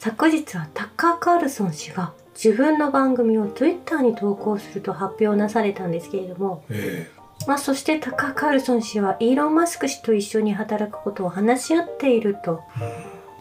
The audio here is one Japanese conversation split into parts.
昨日はタッカー・カールソン氏が自分の番組を Twitter に投稿すると発表なされたんですけれども、えまあ、そしてタッカー・カールソン氏はイーロン・マスク氏と一緒に働くことを話し合っていると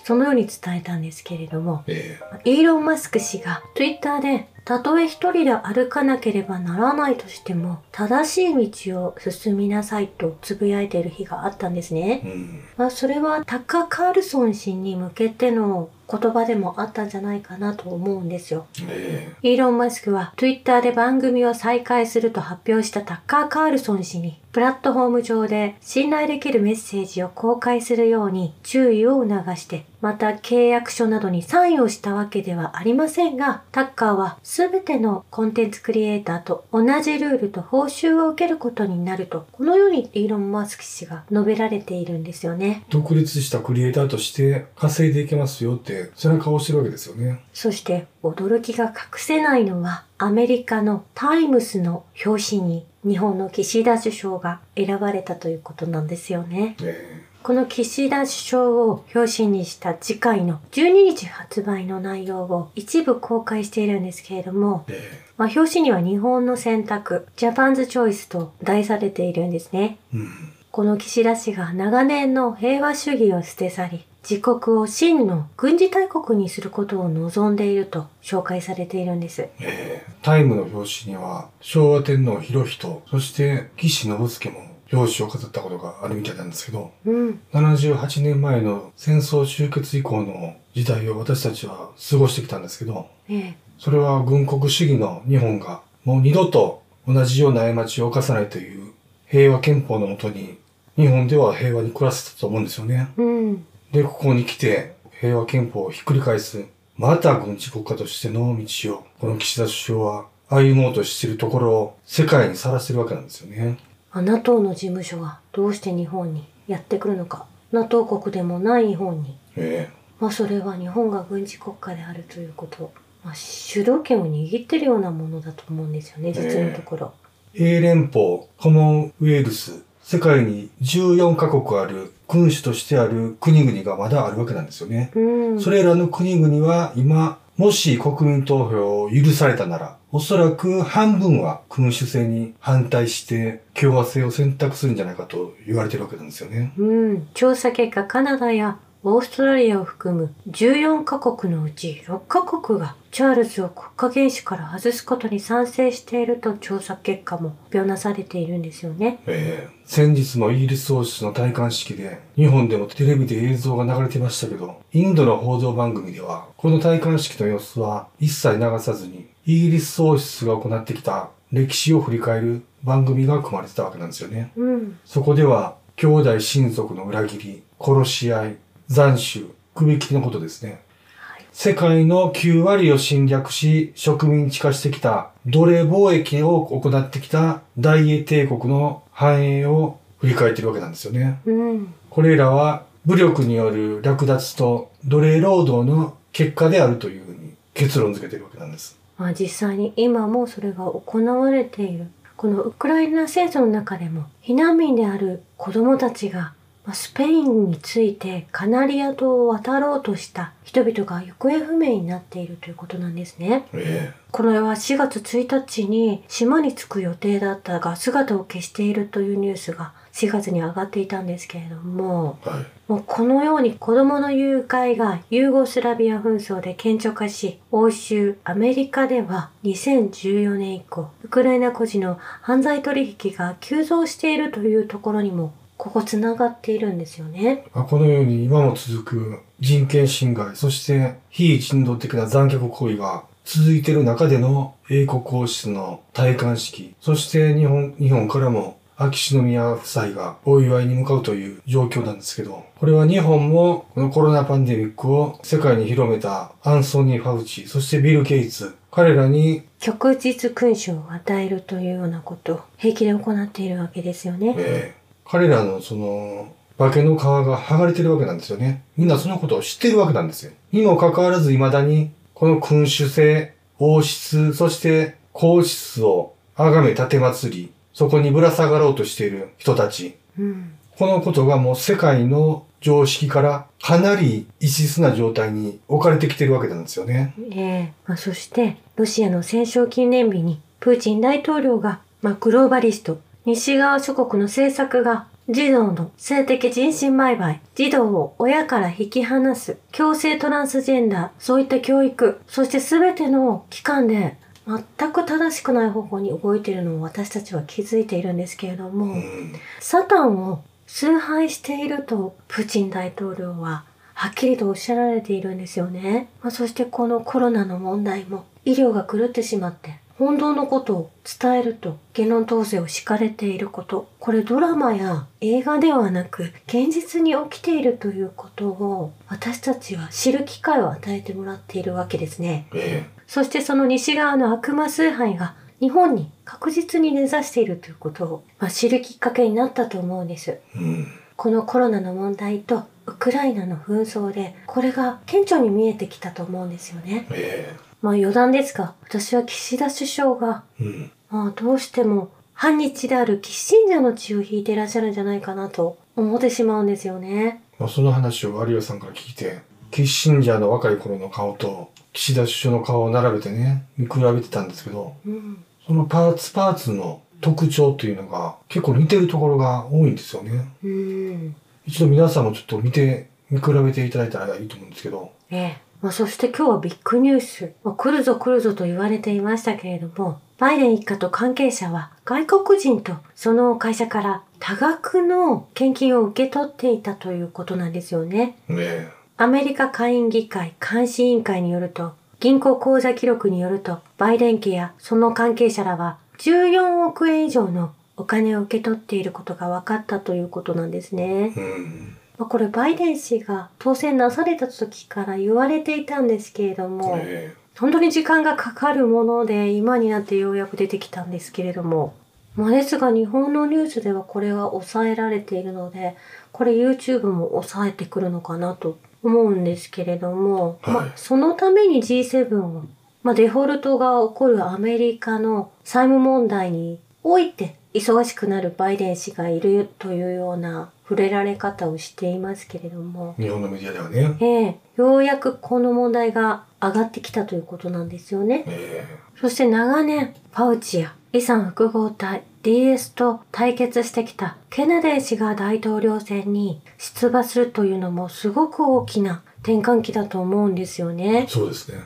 そのように伝えたんですけれどもえイーロン・マスク氏が Twitter でたとえ一人で歩かなければならないとしても正しい道を進みなさいとつぶやいている日があったんですね。え。うん。まあ、それはタッカー・カールソン氏に向けての言葉でもあったんじゃないかなと思うんですよ。えイーロン・マスクは Twitter で番組を再開すると発表したタッカー・カールソン氏にプラットフォーム上で信頼できるメッセージを公開するように注意を促してまた契約書などにサインをしたわけではありませんがタッカーは全てのコンテンツクリエイターと同じルールと報酬を受けることになるとこのようにイーロン・マスク氏が述べられているんですよね。独立したクリエイターとして稼いでいけますよって背中を押してるわけですよね。そして驚きが隠せないのはアメリカのタイムスの表紙に日本の岸田首相が選ばれたということなんですよね。えこの岸田首相を表紙にした次回の12日発売の内容を一部公開しているんですけれども、ええまあ、表紙には日本の選択、ジャパンズチョイスと題されているんですね。えうんこの岸田氏が長年の平和主義を捨て去り、自国を真の軍事大国にすることを望んでいると紹介されているんです。ええタイムの表紙には昭和天皇裕仁そして岸信介も表紙を飾ったことがあるみたいなんですけどうん、78年前の戦争終結以降の時代を私たちは過ごしてきたんですけどええ、それは軍国主義の日本がもう二度と同じような過ちを犯さないという平和憲法のもとに日本では平和に暮らせたと思うんですよね。うん、で、ここに来て平和憲法をひっくり返す、また軍事国家としての道を、この岸田首相は歩もうとしているところを世界にさらしてるわけなんですよね。NATO の事務所がどうして日本にやってくるのか。NATO 国でもない日本に。えまあそれは日本が軍事国家であるということ。まあ主導権を握ってるようなものだと思うんですよね、実のところ。え英連邦、コモンウェルス、世界に14カ国ある君主としてある国々がまだあるわけなんですよね。うん。それらの国々は今、もし国民投票を許されたなら、おそらく半分は君主制に反対して共和制を選択するんじゃないかと言われてるわけなんですよね。うん。調査結果カナダやオーストラリアを含む14カ国のうち6カ国がチャールズを国家元首から外すことに賛成していると調査結果も発表なされているんですよね。えー先日のイギリス王室の戴冠式で、日本でもテレビで映像が流れてましたけど、インドの報道番組では、この戴冠式の様子は一切流さずに、イギリス王室が行ってきた歴史を振り返る番組が組まれてたわけなんですよね。うん。そこでは、兄弟親族の裏切り、殺し合い、斬首、首切りのことですね。はい。世界の9割を侵略し、植民地化してきた奴隷貿易を行ってきた大英帝国の繁栄を振り返っているわけなんですよね。うん。これらは武力による略奪と奴隷労働の結果であるというふうに結論付けているわけなんです。まあ実際に今もそれが行われている。このウクライナ戦争の中でも避難民である子供たちがまあスペインについてカナリア島を渡ろうとした人々が行方不明になっているということなんですね。えこれは4月1日に島に着く予定だったが姿を消しているというニュースが4月に上がっていたんですけれども、えはい。もうこのように子供の誘拐がユーゴスラビア紛争で顕著化し、欧州、アメリカでは2014年以降、ウクライナ孤児の犯罪取引が急増しているというところにも、ここ繋がっているんですよね。まあこのように今も続く人権侵害、そして非人道的な残虐行為が続いている中での英国王室の戴冠式、そして日本、日本からも秋篠宮夫妻がお祝いに向かうという状況なんですけど、これは日本もこのコロナパンデミックを世界に広めたアンソニー・ファウチ、そしてビル・ゲイツ、彼らに、旭日勲章を与えるというようなことを平気で行っているわけですよね。えー彼らのその、化けの皮が剥がれてるわけなんですよね。みんなそのことを知ってるわけなんですよ。にもかかわらず未だに、この君主制、王室、そして皇室を崇め立て祭り、そこにぶら下がろうとしている人たち。うん。このことがもう世界の常識からかなり異質な状態に置かれてきてるわけなんですよね。ええまあ、そして、ロシアの戦勝記念日に、プーチン大統領が、まあ、グローバリスト、西側諸国の政策が、児童の性的人身売買、児童を親から引き離す、強制トランスジェンダー、そういった教育、そして全ての機関で、全く正しくない方向に動いているのを私たちは気づいているんですけれども、うん。サタンを崇拝しているとプーチン大統領ははっきりとおっしゃられているんですよね。まあ、そしてこのコロナの問題も医療が狂ってしまって本当のことを伝えると言論統制を敷かれていること。これドラマや映画ではなく現実に起きているということを私たちは知る機会を与えてもらっているわけですね。えそしてその西側の悪魔崇拝が日本に確実に根ざしているということを、まあ、知るきっかけになったと思うんです。えうん。このコロナの問題とウクライナの紛争でこれが顕著に見えてきたと思うんですよね。えまあ余談ですが私は岸田首相がえうん。まあどうしても反日であるキッシンジャーの血を引いていらっしゃるんじゃないかなと思ってしまうんですよね。まあ、その話を有吉さんから聞いて、キッシンジャーの若い頃の顔と岸田首相の顔を並べてね、見比べてたんですけど、うん。そのパーツパーツの特徴というのが結構似てるところが多いんですよね。うん。一度皆さんもちょっと見て、見比べていただいたらいいと思うんですけど、ええ。まあ、そして今日はビッグニュース、まあ、来るぞ来るぞと言われていましたけれども、バイデン一家と関係者は外国人とその会社から多額の献金を受け取っていたということなんですよね。ねアメリカ下院議会監視委員会によると、銀行口座記録によると、バイデン家やその関係者らは14億円以上のお金を受け取っていることが分かったということなんですね。え。うん。まあ、これバイデン氏が当選なされた時から言われていたんですけれども、え本当に時間がかかるもので今になってようやく出てきたんですけれども、まあ、ですが日本のニュースではこれが抑えられているのでこれ YouTube も抑えてくるのかなと思うんですけれども、はい。まあ、そのために G7 を、まあ、デフォルトが起こるアメリカの債務問題において忙しくなるバイデン氏がいるというような触れられ方をしていますけれども、え日本のメディアではね。ええようやくこの問題が上がってきたということなんですよね。えそして長年、ファウチやイさん複合体 DS と対決してきたケネディ氏が大統領選に出馬するというのもすごく大きな転換期だと思うんですよえね。そうですね。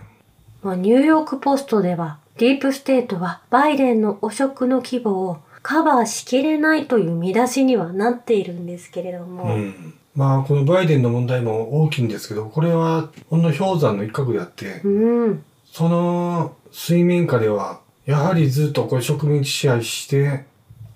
まあ、ニューヨークポストではディープステートはバイデンの汚職の規模をカバーしきれないという見出しにはなっているんですけれども、うん。まあ、このバイデンの問題も大きいんですけど、これはほんの氷山の一角であって、うん、その水面下では、やはりずっとこれ植民地支配して、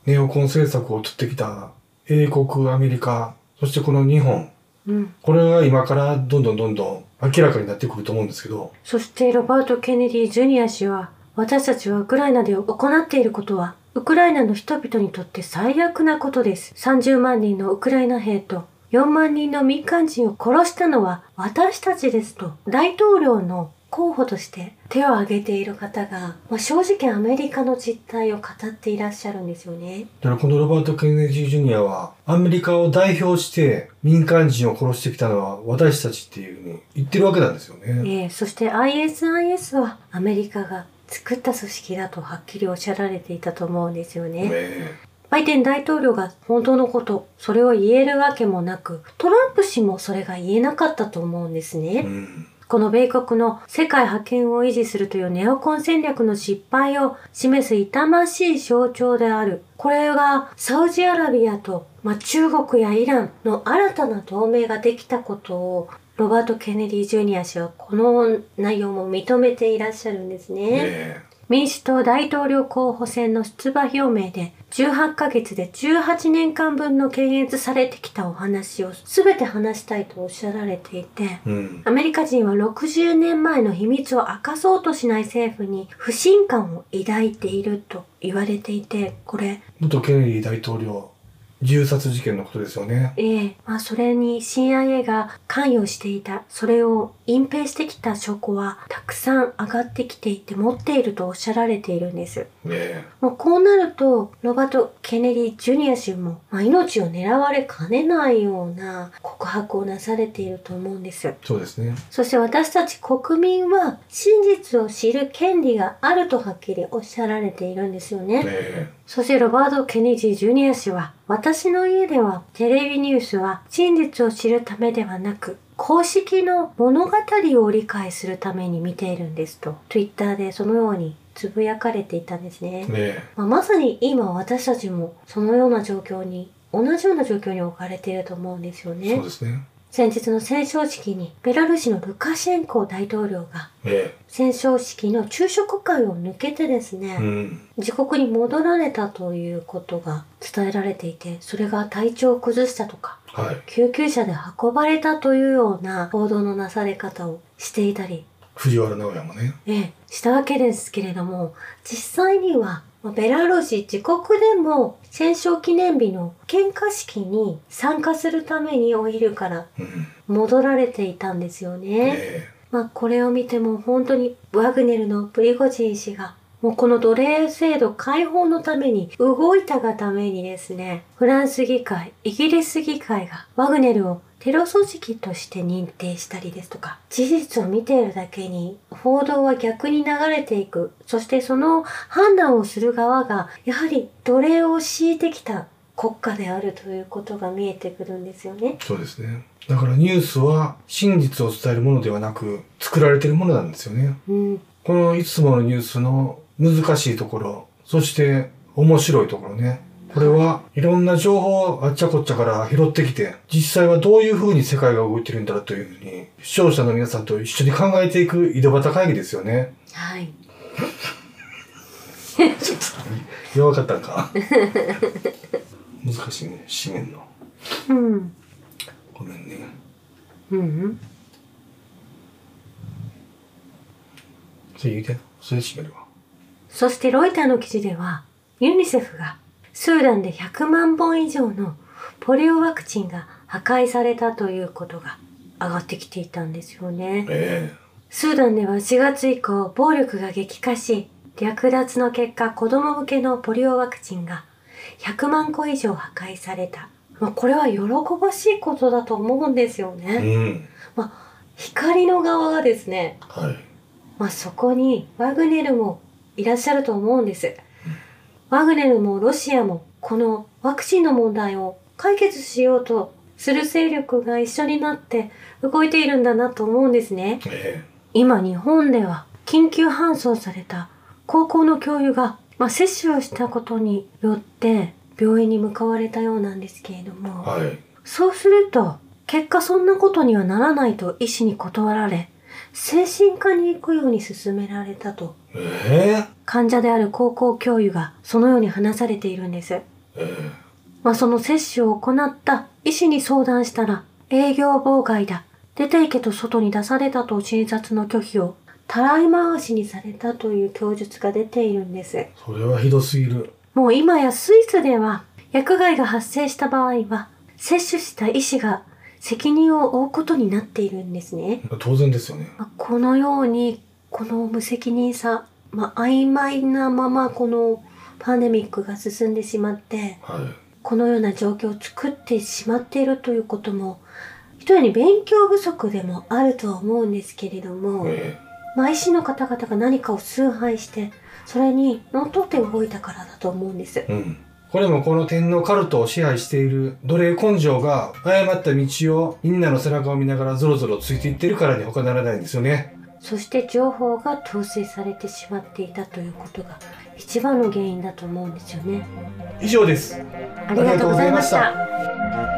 ネオコン政策を取ってきた英国、アメリカ、そしてこの日本、うん。これが今からどんどんどんどん明らかになってくると思うんですけど、そしてロバート・ケネディ・ジュニア氏は、私たちはウクライナで行っていることは、ウクライナの人々にとって最悪なことです。30万人のウクライナ兵と4万人の民間人を殺したのは私たちですと、大統領の候補として手を挙げている方が、まあ、正直アメリカの実態を語っていらっしゃるんですよね。だからこのロバート・ケネディ・ジュニアは、アメリカを代表して民間人を殺してきたのは私たちっていうふうに言ってるわけなんですよね。えーそして ISIS はアメリカが作った組織だとはっきりおっしゃられていたと思うんですよね。ねえバイデン大統領が本当のこと、それを言えるわけもなく、トランプ氏もそれが言えなかったと思うんですね。うん。この米国の世界覇権を維持するというネオコン戦略の失敗を示す痛ましい象徴である。これがサウジアラビアと、まあ、中国やイランの新たな同盟ができたことを、ロバート・ケネディ・ジュニア氏はこの内容も認めていらっしゃるんですね。ねえ民主党大統領候補選の出馬表明で18ヶ月で18年間分の検閲されてきたお話を全て話したいとおっしゃられていて、うん。アメリカ人は60年前の秘密を明かそうとしない政府に不信感を抱いていると言われていて、これ、元ケネディ大統領、銃殺事件のことですよね。ええまあそれに CIA が関与していた、それを隠蔽してきた証拠はたくさん上がってきていて持っているとおっしゃられているんです。えもうこうなると、ロバート・ケネディ・ジュニア氏も、まあ、命を狙われかねないような告白をなされていると思うんです。そうですね。そして私たち国民は真実を知る権利があるとはっきりおっしゃられているんですよね。えそしてロバート・ケネディ・ジュニア氏は、私の家ではテレビニュースは真実を知るためではなく、公式の物語を理解するために見ているんですと、Twitter でそのようにつぶやかれていたんですねえ。えまあ、まさに今私たちもそのような状況に、同じような状況に置かれていると思うんですよえそうね。ですね。先日の戦勝式にベラルーシのルカシェンコ大統領がえ戦勝式の昼食会を抜けてですね、えうん。自国に戻られたということが伝えられていて、それが体調を崩したとか、はい。救急車で運ばれたというような報道のなされ方をしていたり、藤原直哉もね。ええ、したわけですけれども、実際には、まあベラルーシ自国でも戦勝記念日の献花式に参加するためにお昼からうん。戻られていたんですよね。えまあこれを見ても本当にワグネルのプリゴジン氏がもうこの奴隷制度解放のために動いたがためにですね、フランス議会、イギリス議会がワグネルをテロ組織として認定したりですとか、事実を見ているだけに報道は逆に流れていく。そしてその判断をする側がやはり奴隷を敷いてきた国家であるということが見えてくるんですよねえ。そうですね。だからニュースは真実を伝えるものではなく、作られているものなんですよね。うん。このいつものニュースの難しいところ、そして面白いところね。これはいろんな情報をあっちゃこっちゃから拾ってきて、実際はどういう風に世界が動いてるんだというふうに、視聴者の皆さんと一緒に考えていく井戸端会議ですよね。はい。ちょっと弱かったんか？難しいね、締めんの。うん。ごめんね。うんうん。それ言うて。それで締めるわ。そしてロイターの記事では、ユニセフがスーダンで100万本以上のポリオワクチンが破壊されたということが上がってきていたんですよね。えスーダンでは4月以降暴力が激化し、略奪の結果子供向けのポリオワクチンが100万個以上破壊された。まあ、これは喜ばしいことだと思うんですよえね。うん。まあ、光の側がですね、はい。まあ、そこにワグネルもいらっしゃると思うんです。ワグネルもロシアもこのワクチンの問題を解決しようとする勢力が一緒になって動いているんだなと思うんですね。え今日本では緊急搬送された高校の教諭が、まあ、接種をしたことによって病院に向かわれたようなんですけれどえも、はい。そうすると結果そんなことにはならないと医師に断られ精神科に行くように勧められたとええ患者である高校教諭がそのように話されているんです。えまあ、その接種を行った医師に相談したら営業妨害だ。出て行けと外に出されたと診察の拒否をたらい回しにされたという供述が出ているんです。それはひどすぎる。もう今やスイスでは薬害が発生した場合は接種した医師が責任を負うことになっているんですね。当然ですよね。まあこのようにこの無責任さ、まあ、曖昧なままこのパンデミックが進んでしまってはい。このような状況を作ってしまっているということも一重に勉強不足でもあるとは思うんですけれども、えまあ、医師の方々が何かを崇拝してそれにのっとって動いたからだと思うんです。えうん。これもこの天皇カルトを支配している奴隷根性が誤った道をみんなの背中を見ながらゾロゾロついていってるからに他ならないんですよね。そして情報が統制されてしまっていたということが一番の原因だと思うんですよね。以上です。ありがとうございました。